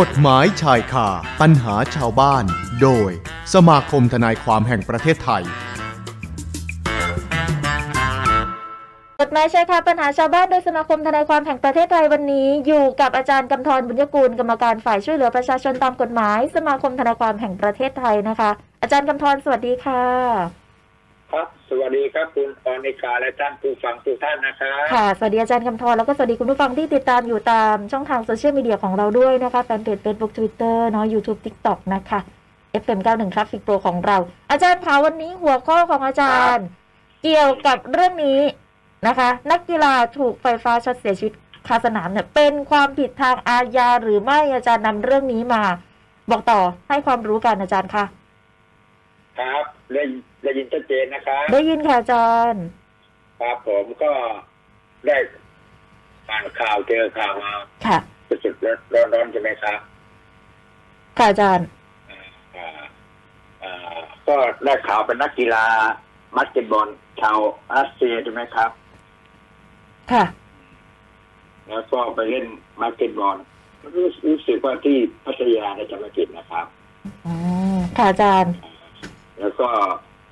กฎหมายชายคาปัญหาชาวบ้าน โดย สมาคมทนายความแห่งประเทศไทย กฎหมายชายคาปัญหาชาวบ้านโดยสมาคมทนายความแห่งประเทศไทยวันนี้ อยู่กับอาจารย์กำธรบุญยกูลกรรมการฝ่ายช่วยเหลือประชาชนตามกฎหมาย สมาคมทนายความแห่งประเทศไทยนะคะ อาจารย์กำธรสวัสดีค่ะ ครับ สวัสดีครับคุณอนิกาและท่านผู้ฟังทุกท่านนะครับ ค่ะ สวัสดีอาจารย์กำธรแล้วก็สวัสดีคุณผู้ฟังที่ติดตามอยู่ตามช่องทางโซเชียลมีเดียของเราด้วยนะคะแฟนเพจ Facebook Twitter เนาะ YouTube TikTok นะคะ FM91 Traffic Pro ของเรา อาจารย์คะวันนี้หัวข้อของอาจารย์ เกี่ยวกับเรื่องนี้นะคะ นักกีฬาถูกไฟฟ้าช็อตเสียชีวิตคาสนามเนี่ยเป็นความผิดทางอาญาหรือไม่อาจารย์นำเรื่องนี้มา บอกต่อให้ความรู้กันอาจารย์ค่ะ ครับได้ ได้ยินชัดเจนนะครับได้ยินค่ะอาจารย์ครับผมก็ได้อ่านข่าวเจอข่าวมาค่ะสดๆร้อนร้อนๆใช่ไหมครับค่ะอาจารย์อ่าอ่าก็ได้ข่าวเป็นนักกีฬาบาสเกตบอลชาวรัสเซียใช่ไหมครับ ค่ะ แล้วก็ไปเล่นบาสเกตบอลรู้รู้สึกว่าที่พัทยาในจังหวัดกิจนะครับอืมค่ะอาจารย์ แล้วก็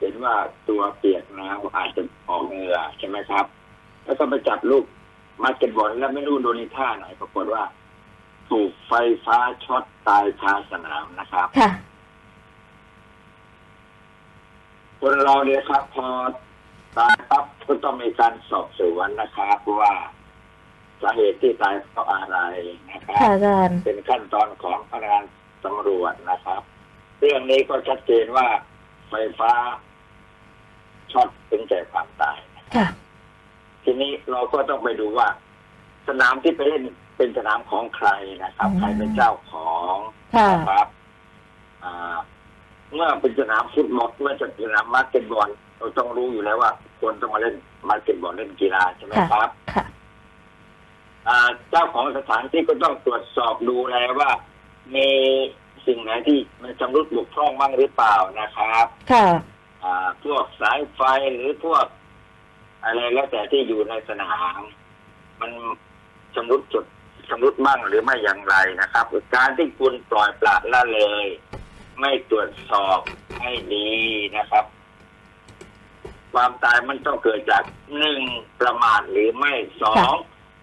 เห็นว่าตัวเปียกน้ำอาจจะออกเหงื่อใช่ไหมครับ แล้วก็ไปจับลูกมาเก็ตบอลแล้วไม่รู้โดนอีท่าไหนปรากฏว่า ถูกไฟฟ้าช็อตตายคาสนามนะครับค่ะคนเราเนี่ยครับ พอตายปั๊บก็ต้องมีการสอบสวนนะครับว่าสาเหตุที่ตายเพราะอะไรนะครับค่ะอาจารย์เป็นขั้นตอนของพนักงานตำรวจนะครับ เรื่องนี้ก็ชัดเจนว่าไฟฟ้า ช็อตเป็นแก่ความตายค่ะ ทีนี้เราก็ต้องไปดูว่า สนามที่ไปเล่นเป็นสนามของใครนะครับอืมใครเป็นเจ้าของค่ะนะครับอ่าเมื่อเป็นสนามฟุตบอลเมื่อจะเป็นสนามบาสเกตบอลเราต้องรู้อยู่แล้วว่าคนต้องมาเล่นบาสเกตบอลเล่นกีฬาใช่ไหมค่ะครับค่ะอ่าเจ้าของสถานที่ก็ต้องตรวจสอบดูแลว่า มีสิ่งไหนที่มันชำรุดบกพร่องบ้างหรือเปล่านะครับ ค่ะอ่า พวกสายไฟหรือพวก อะไรแล้วแต่ที่อยู่ในสนาม มันชำรุดจุดชำรุดบ้างหรือไม่อย่างไรนะครับ การที่คุณปล่อยปละละเลย ไม่ตรวจสอบให้ดีนะครับ ความตายมันต้องเกิดจากหนึ่งประมาทหรือไม่สอง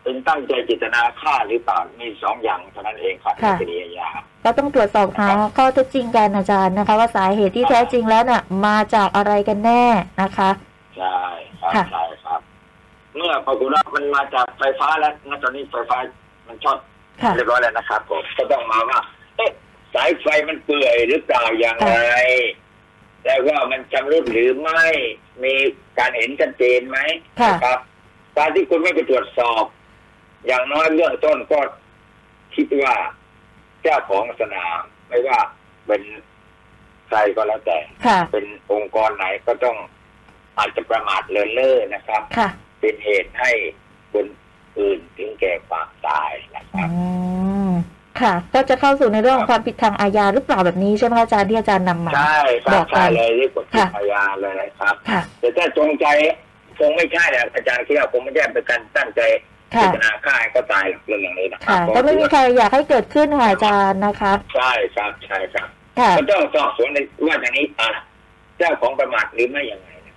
เป็นตั้งใจเจตนาฆ่าหรือเปล่ามีสองอย่างเท่านั้นเองครับในค่ะคดีอาญา ก็ต้องตรวจสอบหาข้อเท็จจริงกันอาจารย์นะคะ ว่าสาเหตุที่แท้จริงแล้วน่ะ มาจากอะไรกันแน่นะคะใช่ครับค่ะใช่ครับ เมื่อปรากฏว่ามันมาจากไฟฟ้าแล้วณตอนนี้ไฟฟ้ามันช็อตค่ะเรียบร้อยแล้วนะครับผมก็ต้องมาว่าเอ๊ะสายไฟมันเปื่อยหรือเปล่าอย่างไรแต่ว่ามันชำรุดหรือไม่มีการเห็นชัดเจนไหมค่ะนะครับการที่คุณไม่ไปตรวจสอบ อย่างน้อยเบื้องต้นก็คิดว่าเจ้าของสนามไม่ว่าเป็นใครก็แล้วแต่ค่ะเป็นองค์กรไหนก็ต้องอาจจะประมาทเลินเล่อนะครับค่ะเป็นเหตุให้คนอื่นถึงแก่ความตายนะคอืรับมค่ะ ก็จะเข้าสู่ในเรื่องของความผิดทางอาญาหรือเปล่าแบบนี้ใช่ไหมคะอาจารย์ที่อาจารย์นำมา ใช่คบรัอบกกัใช่นเลยเรียกกฎค่ะพยานเลยนะครับค่ะแต่ถ้าจงใจคงไม่ใช่แหละอาจารย์คิดว่าคงไม่ใช่เป็นการตั้งใจ เจค่ะตนาฆ่าให้ก็ตายหรอกเรื่องอย่างนี้นะครัค่ะก็ไม่มีใครอยากให้เกิดขึ้นค่ะอาจารย์นะคะใช่ครับใช่ครับค่ะก็ต้องสอบสวนในว่าอย่างนี้อะเจ้าของประมาทหรือไม่อย่างไรนะ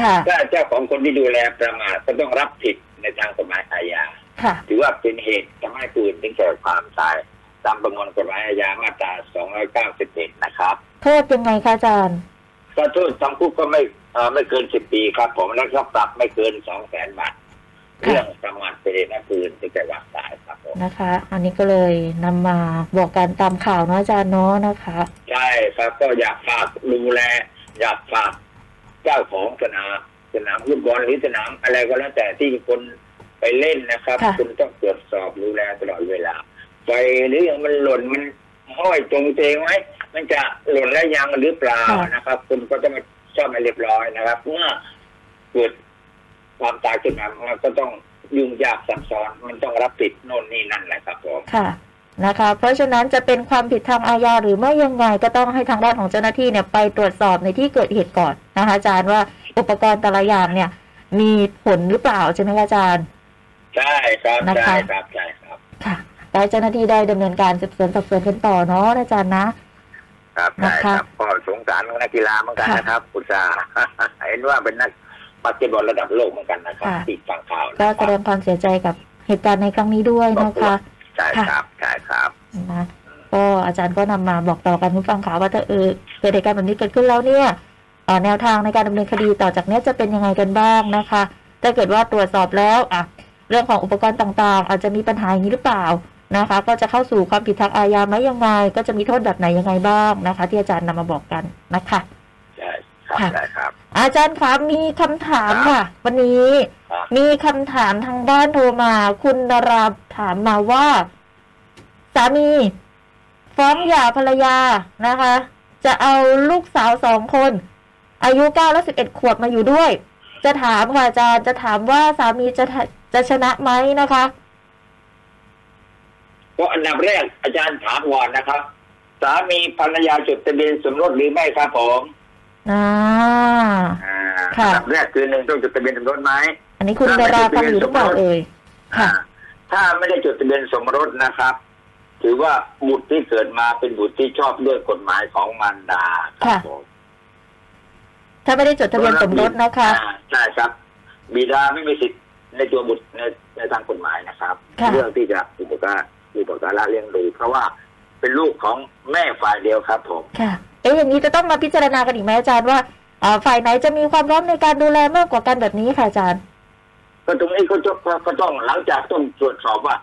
ค่ะถ้าเจ้าของคนที่ดูแลประมาทก็ต้องรับผิดในทางกฎหมายอาญาค่ะถือว่าเป็นเหตุทำให้ผู้อื่นถึงแก่ความตายตามประมวลกฎหมายอาญามาตรา 291 นะครับ โทษยังไงคะอาจารย์ก็โทษจำคุกก็ไม่เอ่อไม่เกิน 10 ปีครับ ผมแล้วก็ปรับไม่เกิน 200,000 บาทค่ะ เรื่องประมาทเป็นเหตุให้ผู้อื่นถึงแก่ความตายครับผมนะคะ อันนี้ก็เลยนำมาบอกการตามข่าวเนาะอาจารย์เนาะนะคะ ใช่ครับก็อยากฝากดูแล อยากฝากเจ้าของสนามสนามฟุตบอลหรือสนามอะไรก็แล้วแต่ที่คนไปเล่นนะครับค่ะคุณต้องตรวจสอบดูแลตลอดเวลาไฟหรืออย่างมันหล่นมันห้อยตรงเตงไว้ มันจะหล่นแล้วยังหรือเปล่านะครับ คุณก็ต้องมาซ่อมให้เรียบร้อยนะครับ เมื่อเกิด ความตายขึ้นมามันก็ต้องยุ่งยากซับซ้อนมันต้องรับผิดโน่นนี่นั่นแหละครับผมค่ะนะคะ เพราะฉะนั้นจะเป็นความผิดทางอาญาหรือไม่ยังไงก็ต้องให้ทางด้านของเจ้าหน้าที่เนี่ยไปตรวจสอบในที่เกิดเหตุก่อนนะคะอาจารย์ว่าอุปกรณ์แต่ละอย่างเนี่ย มีผลหรือเปล่าใช่ไหมคะอาจารย์ใช่ครับนะคะใช่ครับใช่ครับค่ะโให้เจ้าหน้าที่ได้ดำเนินการสืบสวนสอบสวนกันต่อเนาะอาจารย์นะครับนะใช่คะครับก็สงสารนักกีฬาเหมือนกันค่ะนะครับอุตส่าห์เห็นว่าเป็นนัก บาสเกตบอลระดับโลกเหมือนกันนะครับค่ะที่ฟังข่าวนะก็คแสรับดงความเสียใจกับเหตุการณ์ในครั้งนี้ด้วยนะคะใช่ครับใช่ครับนะก็อาจารย์ก็นำมาบอกต่อกันผู้ฟังข่าวว่าถ้าเออเกิดเหตุการณ์แบบนี้เกิดขึ้นแล้วเนี่ยเอ่อแนวทางในการดำเนินคดีต่อจากเนี้ยจะเป็นยังไงกันบ้างนะคะถ้าเกิดว่าตรวจสอบแล้วอะเรื่องของอุปกรณ์ต่างๆ อาจจะมีปัญหาอย่างนี้หรือเปล่านะคะ ก็จะเข้าสู่ความผิดทางอาญาไหมยังไง ก็จะมีโทษแบบไหนยังไงบ้างนะคะ ที่อาจารย์นำมาบอกกันนะคะใช่ ครับค่ะใช่ครับ อาจารย์คะมีคำถามค่ะ วันนี้ครับมีคำถามทางบ้านโทรมา คุณนราถามมาว่า สามีฟ้องหย่าภรรยานะคะ จะเอาลูกสาวสองคน อายุเก้าและสิบเอ็ดขวบมาอยู่ด้วย จะถามค่ะอาจารย์จะถามว่าสามีจะทะจะชนะไหมนะคะก็อันดับแรกอาจารย์ถามก่อนนะครับ สามีภรรยาจดทะเบียนสมรสหรือไม่ครับผม อ่าอ่าค่ะ อันดับแรกคือหนึ่งต้องจดทะเบียนสมรสไหม อันนี้คุณนราฟังอยู่หรือเปล่าเอ่ยค่ะอ่าถ้าไม่ได้จดทะเบียนสมรสนะครับ ถือว่าบุตรที่เกิดมาเป็นบุตรที่ชอบด้วยกฎหมายของมารดาครับค่ะผมถ้าไม่ได้จดทะเบียนสมรสนะคะ อ่าใช่ครับ บิดาไม่มีสิทธิ์ในตัวบุตรในในทางกฎหมายนะครับ ค่ะ เรื่องที่จะอุปการอุปการะเลี้ยงดูเพราะว่า เป็นลูกของแม่ฝ่ายเดียวครับผมค่ะเอ๊ะอย่างนี้จะต้องมาพิจารณากันอีกไหมอาจารย์ว่าอ่าฝ่ายไหนจะมีความพร้อมในการดูแลมากกว่ากันแบบนี้ค่ะอาจารย์ ก็ตรงนี้ก็ต้องก็ต้องหลังจากต้องตรวจสอบว่า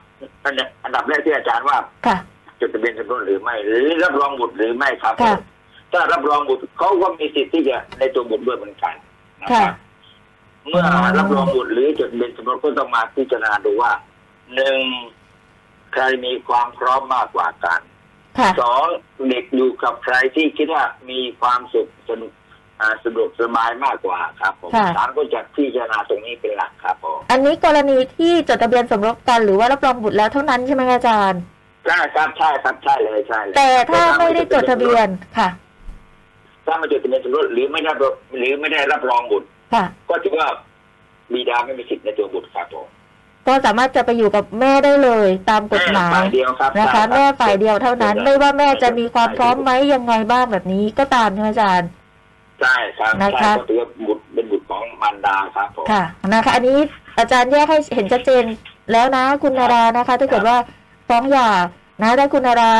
อันเนี้ยอันดับแรกที่อาจารย์ว่าค่ะจดทะเบียนสมรสหรือไม่ หรือรับรองบุตรหรือไม่ครับค่ะถ้ารับรองบุตรเขาก็มีสิทธิ์ที่จะในตัวบุตรด้วยเหมือนกันนะคค่ะรับเมื่อรับรองบุตรหรือจดทะเบียนสมรสก็ต้องมาพิจารณาดูว่าหนึ่งใครมีความพร้อมมากกว่ากันค่ะ สองเด็กอยู่กับใครที่คิดว่ามีความสุขสนุกอ่าสะดวกสบายมากกว่าครับผมค่ะศาลก็จะพิจารณาตรงนี้เป็นหลักครับผมอันนี้กรณีที่จดทะเบียนสมรสกันหรือว่ารับรองบุตรแล้วเท่านั้นใช่ไหมคะอาจารย์ใช่ครับใช่ครับใช่เลยใช่เลยแต่ถ้าไม่ได้จดทะเบียนค่ะ ถ้าไม่จดทะเบียนสมรสหรือไม่ได้รับหรือไม่ได้รับรองบุตรค่ะก็ถือว่าบิดาไม่มีสิทธิ์ในตัวบุตรครับผม ก็สามารถจะไปอยู่กับแม่ได้เลยตามกฎหมายฝ่ายเดียวครับนะคะใช่รับแม่ฝ่ายเดียวเท่านั้นใช่ไม่ว่าแม่จะมีความพร้อมไหมยังไงบ้างแบบนี้ก็ตามใช่ไหมอาจารย์ใช่ครับนะคะใช่ก็ถือว่าบุตรเป็นบุตรของมารดาครับผมค่ะนะคะอันนี้อาจารย์แยกให้เห็นชัดเจนแล้วนะคุณนารานะคะ ถ้าเกิดว่าฟ้องหย่านะถ้าคุณนารา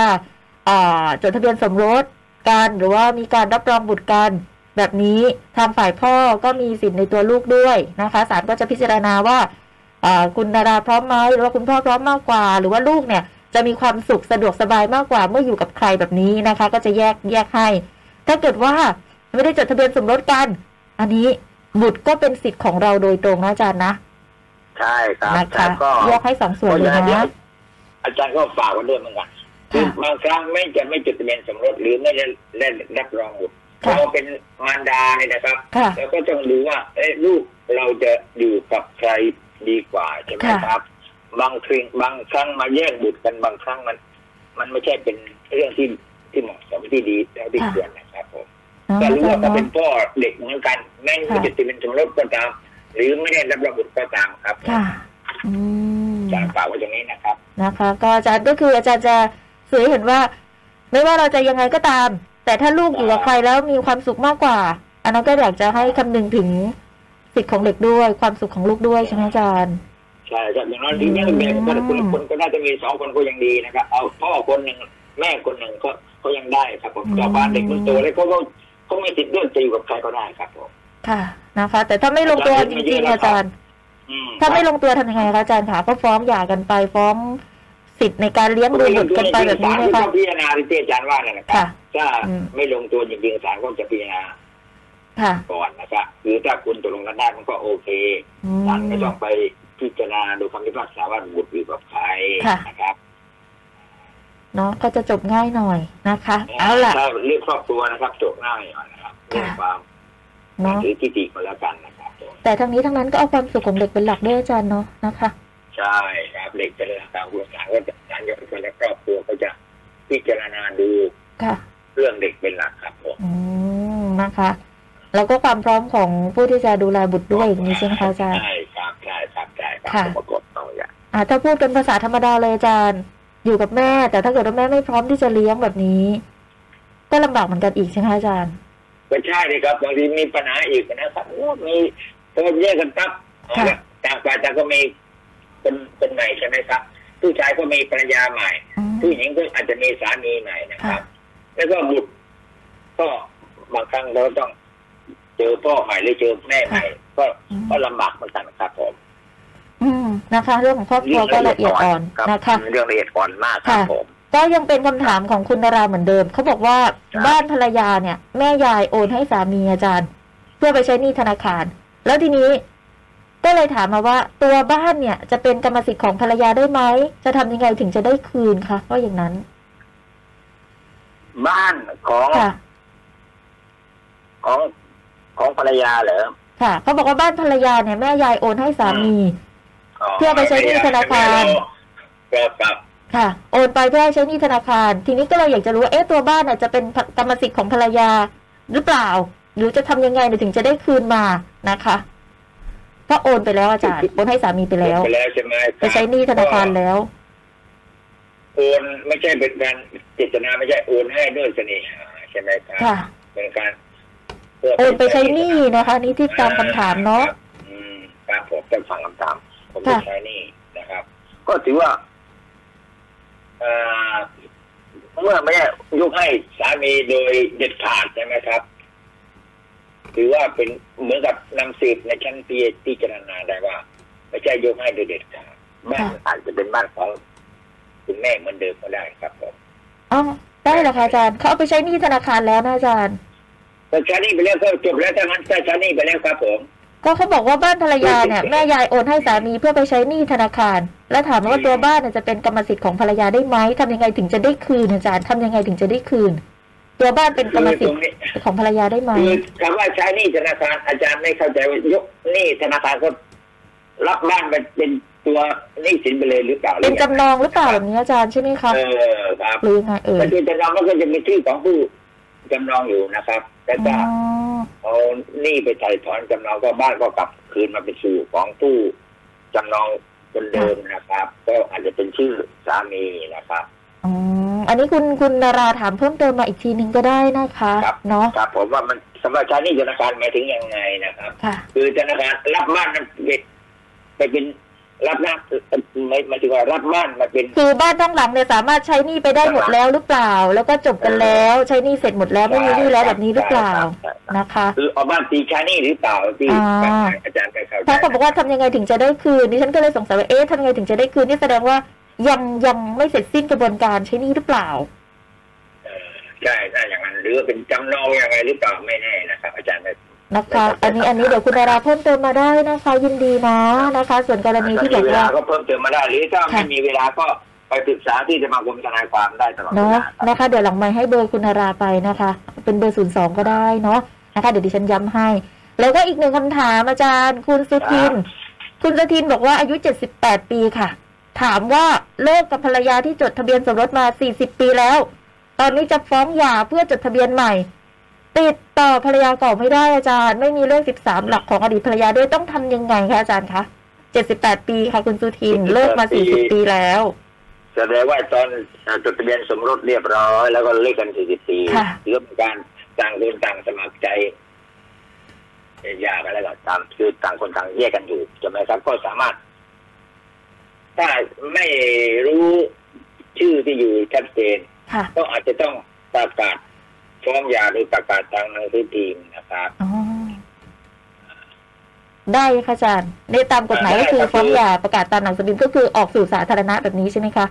อ่าจดทะเบียนสมรสกันหรือว่ามีการรับรองบุตรกันแบบนี้ทางฝ่ายพ่อก็มีสิทธิ์ในตัวลูกด้วยนะคะศาลก็จะพิจารณาว่าอ่า คุณนาราพร้อมไหมหรือว่าคุณพ่อพร้อมมากกว่า หรือว่าลูกเนี่ยจะมีความสุขสะดวกสบายมากกว่าเมื่ออยู่กับใครแบบนี้นะคะ ก็จะแยกแยกให้ ถ้าเกิดว่าไม่ได้จดทะเบียนสมรสกัน อันนี้บุตรก็เป็นสิทธิ์ของเราโดยตรงนะอาจารย์นะใช่ครับนะแต่คะก็แยกให้สองส่วนเลยก็อย่างนะอาจารย์ก็ฝากไว้ด้วยเหมือนกันคือบางครั้งไม่จะไม่จดทะเบียนสมรสหรือไม่ได้ได้รับรองบุตรค่ะเราเป็นมารดาเนี่ยนะครับค่ะแล้วก็ต้องดูว่าเอ้ลูกเราจะอยู่กับใคร ดีกว่าใช่ไหมค่ะครับ บางครั้งบางครั้งมาแย่งบุตรกันบางครั้งมัน มันไม่ใช่เป็นเรื่องที่ที่เหมาะสมที่ดีเท่าที่ควรนะครับผมเนาะแต่อารู้จารว่าย์เขาเนาะเป็นพ่อเด็กเหมือนกันแม่งไม่จดทะเบียนสมรสก็ตาม หรือไม่ได้รับรองบุตรก็ตามครับค่ะอืมอาจารย์ฝากไว้ตรงนี้นะครับ นะคะ ก็อาจารย์ก็คืออาจารย์จะสื่อให้เห็นว่า ไม่ว่าเราจะยังไงก็ตาม แต่ถ้าลูกอยู่กับใครแล้วมีความสุขมากกว่าอันนั้นก็อยากจะให้คำนึงถึง สิทธิ์ของเด็กด้วยความสุขของลูกด้วยใช่ไหมอาจารย์ใช่ครับอย่างน้อยถึงแม้จะเป็นคนละคนละคนก็น่าจะมีสองคนก็ยังดีนะครับ เอาพ่อคนหนึ่งแม่คนหนึ่งก็ก็ยังได้ครับผมอืมชาวบ้านเด็กคนโตแล้วเขาก็เขาไม่ติดเรื่องจะอยู่กับใครก็ได้ครับผมค่ะนะคะ แต่ถ้าไม่ลงตัวจริงๆอาจารย์อืมถ้าไม่ลงตัวทำยังไงคะอาจารย์คะก็ฟ้องหย่ากันไปฟ้องสิทธิ์ในการเลี้ยงดูบุตรกันไปแบบนี้ศาลนะก็คะต้องพิจารณาที่อาจารย์ว่านั่นแหละครัค่ะบถ้าอืมไม่ลงตัวจริงๆศาลก็จะพิจารณาค่ะ ก่อนนะครับหรือถ้าคุณตกลงกันได้มันก็โอเคอืศาลไม่มต้องไปพิจารณาดูคำพิพากษาว่าบุตรอยู่กับใครค่ะนะครับเนาะก็จะจบง่ายหน่อยนะคะ เอาล่ะถ้าเรื่องครอบครัวนะครับ จบง่ายหน่อยนะครับเรื่องความเนาะถือที่ดีก็แล้วกันนะครับผมแต่ทั้งนี้ทั้งนั้นก็เอาความสุขของเด็กเป็นหลักด้วยอาจารย์เนาะนะคะใช่ครับเด็กเป็นหลักการคุณศาลก็จะศาลจะเป็นคนและครอบครัวก็จะพิจารณาดูค่ะเรื่องเด็กเป็นหลักครับผมอืมนะคะ แล้วก็ความพร้อมของผู้ที่จะดูแลบุตรด้วยอย่างนี้ใช่ไหมคะอาจารย์ใช่ครับใช่ครับใช่ครับค่ะผมประกอบต้องอย่างอ่าถ้าพูดเป็นภาษาธรรมดาเลยอาจารย์อยู่กับแม่ แต่ถ้าเกิดว่าแม่ไม่พร้อมที่จะเลี้ยงแบบนี้ ก็ลำบากเหมือนกันอีกใช่ไหมอาจารย์ก็ใช่เลยครับบางทีมีปัญหาอีกนะครับโอ้มีพอแยกกันปั๊บเอาละต่างฝ่ายต่างก็มีคนคนใหม่ใช่ไหมครับ ผู้ชายก็มีภรรยาใหม่อืมผู้หญิงก็อาจจะมีสามีใหม่นะครับ แล้วก็บุตรก็บางครั้งเราต้อง เจอพ่อใหม่หรือเจอแม่ใหม่ ก็อืมก็ลำบากเหมือนกันครับผมอืมนะคะ เรื่องของครอบครัวก็ละเอียดอ่อนรับนะคะเรื่องละเอียดอ่อนมากครับค่ะผมก็ยังเป็นคำถามของคุณดาราเหมือนเดิมเขาบอกว่าครับบ้านภรรยาเนี่ย แม่ยายโอนให้สามีอาจารย์ เพื่อไปใช้หนี้ธนาคาร แล้วทีนี้ ก็เลยถามมาว่า ตัวบ้านเนี่ย จะเป็นกรรมสิทธิ์ของภรรยาได้ไหมจะทำยังไงถึงจะได้คืนคะว่าอย่างนั้น บ้านของค่ะของ ของภรรยาเหรอค่ะเขาบอกว่าบ้านภรรยาเนี่ยแม่ยายโอนให้สามี เพื่อไปใช้หนี้ธนาคารก็ครับค่ะ โอนไปเพื่อให้ใช้หนี้ธนาคาร ทีนี้ก็เลยอยากจะรู้ว่าเอ๊ะตัวบ้านน่ะจะเป็นกรรมสิทธิ์ของภรรยาหรือเปล่า หรือจะทำยังไงเนี่ยถึงจะได้คืนมานะคะเพราะโอนไปแล้วอาจารย์โอนให้สามีไปแล้วไปแล้วใช่ไหมไปใช้หนี้ธนาคารแล้วโอนไม่ใช่เป็นการเจตนาไม่ใช่โอนให้ด้วยเสน่หาใช่ไหมครับค่ะเป็นการพื่ โอนไปใช้หนี้นะคะ นี่ที่ตามคำถามเนาะครับอืมครับผมจะฟังคำถาม ผมไปค่ะใช้หนี้นะครับ ก็ถือว่าเอ่อเมื่อไม่ได้ยกให้สามีโดยเด็ดขาดใช่ไหมครับถือว่าเป็นเหมือนกับนำสืบในชั้นปีพิจารณาได้ว่าไม่ใช่ยกให้โดยเด็ดขาดบ้านอาจจะเป็นบ้านของคุณแม่เหมือนเดิมก็ได้ครับผมอ๋อได้เหรอคะอาจารย์เขาเอาไปใช้หนี้ธนาคารแล้วนะอาจารย์ แต่ใช้หนี้ไปแล้วก็จบแล้วถ้างั้นถ้าใช้หนี้ไปแล้วครับผม ก็เขาบอกว่าบ้านภรรยาเนี่ยแม่ยายโอนให้สามีเพื่อไปใช้หนี้ธนาคาร แล้วถามว่าตัวบ้านเนี่ยจะเป็นกรรมสิทธิ์ของภรรยาได้ไหมทำยังไงถึงจะได้คืนอาจารย์ทำยังไงถึงจะได้คืน ตัวบ้านเป็นกรรมสิทธิ์ของภรรยาได้ไหมคือคำว่าใช้หนี้ธนาคารอาจารย์ไม่เข้าใจว่ายกหนี้ธนาคารก็รับบ้านไปเป็นตัวหนี้สินไปเลยหรือเปล่าเป็นจำนองหรือเปล่าแบบนี้อาจารย์ใช่ไหมคะเออครับหรือยังไงเอ่ถ้ายคือจำนองมันก็จะมีชื่อของผู้ จำนองอยู่นะครับแต่อ๋ถ้าอเอาหนี้ไปถ่ายถอนจำนองก็บ้านก็กลับคืนมาเป็นชื่อของผู้จำนองคนเดิมนะครับ ก็อาจจะเป็นชื่อสามีนะครับอ๋ออันนี้คุณคุณนาราถามเพิ่มเติมมาอีกทีหนึ่งก็ได้นะคะครับเนาะครับผมว่ามันสำหรับใช้หนี้ธนาคารหมายถึงยังไงนะครับค่ะคือธนาคารรับบ้านมันเป็นไปเป็น รับหน้าไม่หมายถึงว่ารับบ้านมาเป็นคือบ้านทั้งหลังเนี่ยสามารถใช้หนี้ไปได้หมดแล้วหรือเปล่า แล้วก็จบกันแล้วใช้หนี้เสร็จหมดแล้วไม่มีหนี้แล้วแบบนี้หรือเปล่าใช่ครับนะคะคือเอาบ้านตีใช้หนี้หรือเปล่าที่อ่าอาจารย์ไปเข้าใจเขาก็บอกว่าทำยังไงถึงจะได้คืนดิฉันก็เลยสงสัยว่าเอ๊ะทำยังไงถึงจะได้คืนนี่แสดงว่ายังยังไม่เสร็จสิ้นกระบวนการใช้หนี้หรือเปล่าเออใช่ถ้าอย่างนั้นหรือว่าเป็นจำนองยังไงหรือเปล่าไม่แน่นะครับอาจารย์ไม่ นะคะ อันนี้อันนี้เดี๋ยวคุณดาราเพิ่มเติมมาได้นะคะ ยินดีนะนะคะ ส่วนกรณีที่บอกมีเวว่าลาก็เพิ่มเติมมาได้หรือถ้าค่ะไม่มีเวลาก็ไปปรึกษาที่สมาคมทนายความได้ตลอดเวเนาะลาครับ นะคะ เดี๋ยวหลังไมค์ให้เบอร์คุณดาราไปนะคะ เป็นเบอร์ศูนย์สองก็ได้เนาะนะคะ เดี๋ยวดิฉันย้ำให้ แล้วก็อีกหนึ่งคำถามอาจารย์ คุณสุทินคุณสุทินบอกว่าอายุเจ็ดสิบแปดปีค่ะ ถามว่าเลิกกับภรรยาที่จดทะเบียนสมรสมาสี่สิบปีแล้ว ตอนนี้จะฟ้องหย่าเพื่อจดทะเบียนใหม่ ติดต่อภรรยาเก่าไม่ได้อาจารย์ ไม่มีเลขสิบสามหลักของอดีตภรรยาด้วยต้องทำยังไงคะอาจารย์คะเจ็ดสิบแปดปีค่ะคุณสุทินเลิกมาสี่สิบปีแล้ว แสดงว่าตอนจดทะเบียนสมรสเรียบร้อยแล้วก็เลิกกัน40ปีค่ะหรือเป็นการต่างคนต่างสมัครใจแยากอะไรก็ตามคือต่างคนต่างแยกกันอยู่ใช่ไหมครับ ก็สามารถ ถ้าไม่รู้ชื่อที่อยู่ชัดเจนค่ะก็อาจจะต้องประกาศ ฟ้องหย่าหรือประกาศทางหนังสือพิมพ์นะครับอ๋อได้ค่ะอาจารย์ในตามกฎหมายก็คือได้ครับฟ้องหย่าประกาศตามหนังสือพิมพ์ก็คือออกสู่สาธารณะแบบนี้ใช่ไหมคะ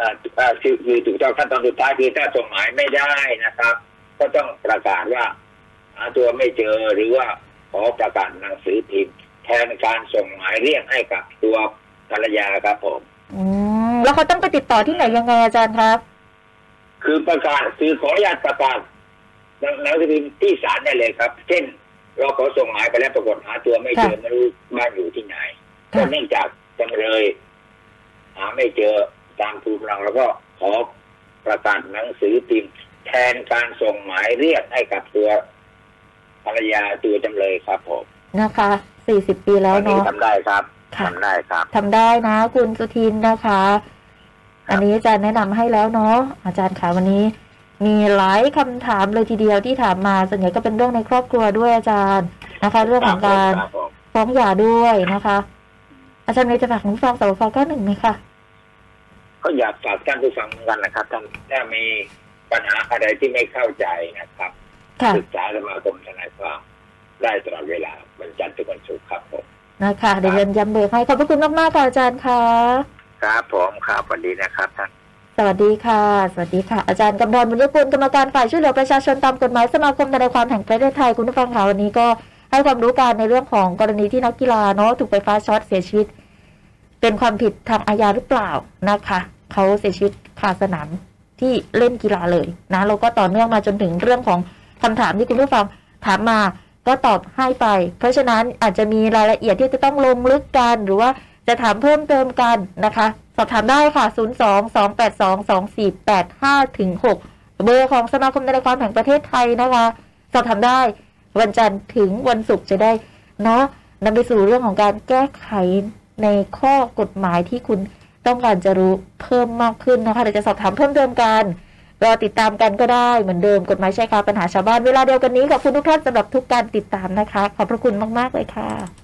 อ่าอ่าคือคือถูกต้องขั้นตอนสุดท้ายคือถ้าส่งหมายไม่ได้นะครับ ก็ต้องประกาศว่าหาตัวไม่เจอหรือว่าขอประกาศหนังสือพิมพ์แทนการส่งหมายเรียกให้กับตัวภรรยาครับผมอืมแล้วเขาต้องไปติดต่อที่ไหนยังไงอาจารย์ครับ คือประกาศคือขออนุญาตประกาศ หนังหนังสือพิมพ์ที่ศาลได้เลยครับ เช่น เราขอส่งหมายไปแล้วปรากฏหาตัวไม่เจอค่ะไม่รู้บ้านอยู่ที่ไหนค่ะก็เนื่องจากจำเลยหาไม่เจอตามภูมิลำเนาแล้วก็ขอประกาศหนังสือพิมพ์แทนการส่งหมายเรียกให้กับตัวภรรยาตัวจำเลยครับผมนะคะสี่สิบปีแล้วอันนี้เนาะทำได้ครับค่ะทำได้ครับทำได้นะ คุณสุทินนะคะ อันนี้อาจารย์แนะนำให้แล้วเนาะอาจารย์คะวันนี้ มีหลายคำถามเลยทีเดียวที่ถามมาส่วนใหญ่ก็เป็นเรื่องในครอบครัวด้วยอาจารย์นะคะ เรื่องของการครับผมฟ้องหย่าด้วยนะคะ อาจารย์มีจะฝากคุณผู้ฟังสาวฟ้าก้าหนึ่งไหมคะก็อยากฝากท่านผู้ฟังเหมือนกันนะครับท่านถ้ามีปัญหาอะไรที่ไม่เข้าใจนะครับค่ะศึกษาสมาคมทนายความได้ตลอดเวลาวันจันทร์ถึงวันศุกร์ครับผมนะคะเดี๋ยวเรียนย้ำเบอร์ให้ขอบพระคุณมากๆค่ะอาจารย์ค่ะครับผมครับสวัสดีนะครับท่าน สวัสดีค่ะ สวัสดีค่ะ อาจารย์กำธรบุญยกุลกรรมการฝ่ายช่วยเหลือประชาชนตามกฎหมายสมาคมทนายความแห่งประเทศไทยคุณผู้ฟังค่ะวันนี้ก็ให้ความรู้การในเรื่องของกรณีที่นักกีฬาเนาะถูกไฟฟ้าช็อตเสียชีวิต เป็นความผิดทางอาญาหรือเปล่านะคะเขาเสียชีวิตคาสนามที่เล่นกีฬาเลยนะแล้วก็ต่อเนื่องมาจนถึงเรื่องของคำถามที่คุณผู้ฟังถามมาก็ตอบให้ไป เพราะฉะนั้นอาจจะมีรายละเอียดที่จะต้องลงลึกกันหรือว่า จะถามเพิ่มเติมกันนะคะ สอบถามได้ค่ะ 0 2 2 8 2 2 4 8 5ถึง6เบอร์ของสมาคมทนายความแห่งประเทศไทยนะคะ สอบถามได้วันจันทร์ถึงวันศุกร์จะได้เนาะนำไปสู่เรื่องของการแก้ไขในข้อกฎหมายที่คุณต้องการจะรู้เพิ่มมากขึ้นนะคะเดี๋ยวจะสอบถามเพิ่มเติมกันรอติดตามกันก็ได้เหมือนเดิมกฎหมายใชายคาปัญหาชาวบ้านเวลาเดียวกันนี้ขอบคุณทุกท่านสำหรับทุกการติดตามนะคะ ขอบพระคุณมาก ๆ เลยค่ะ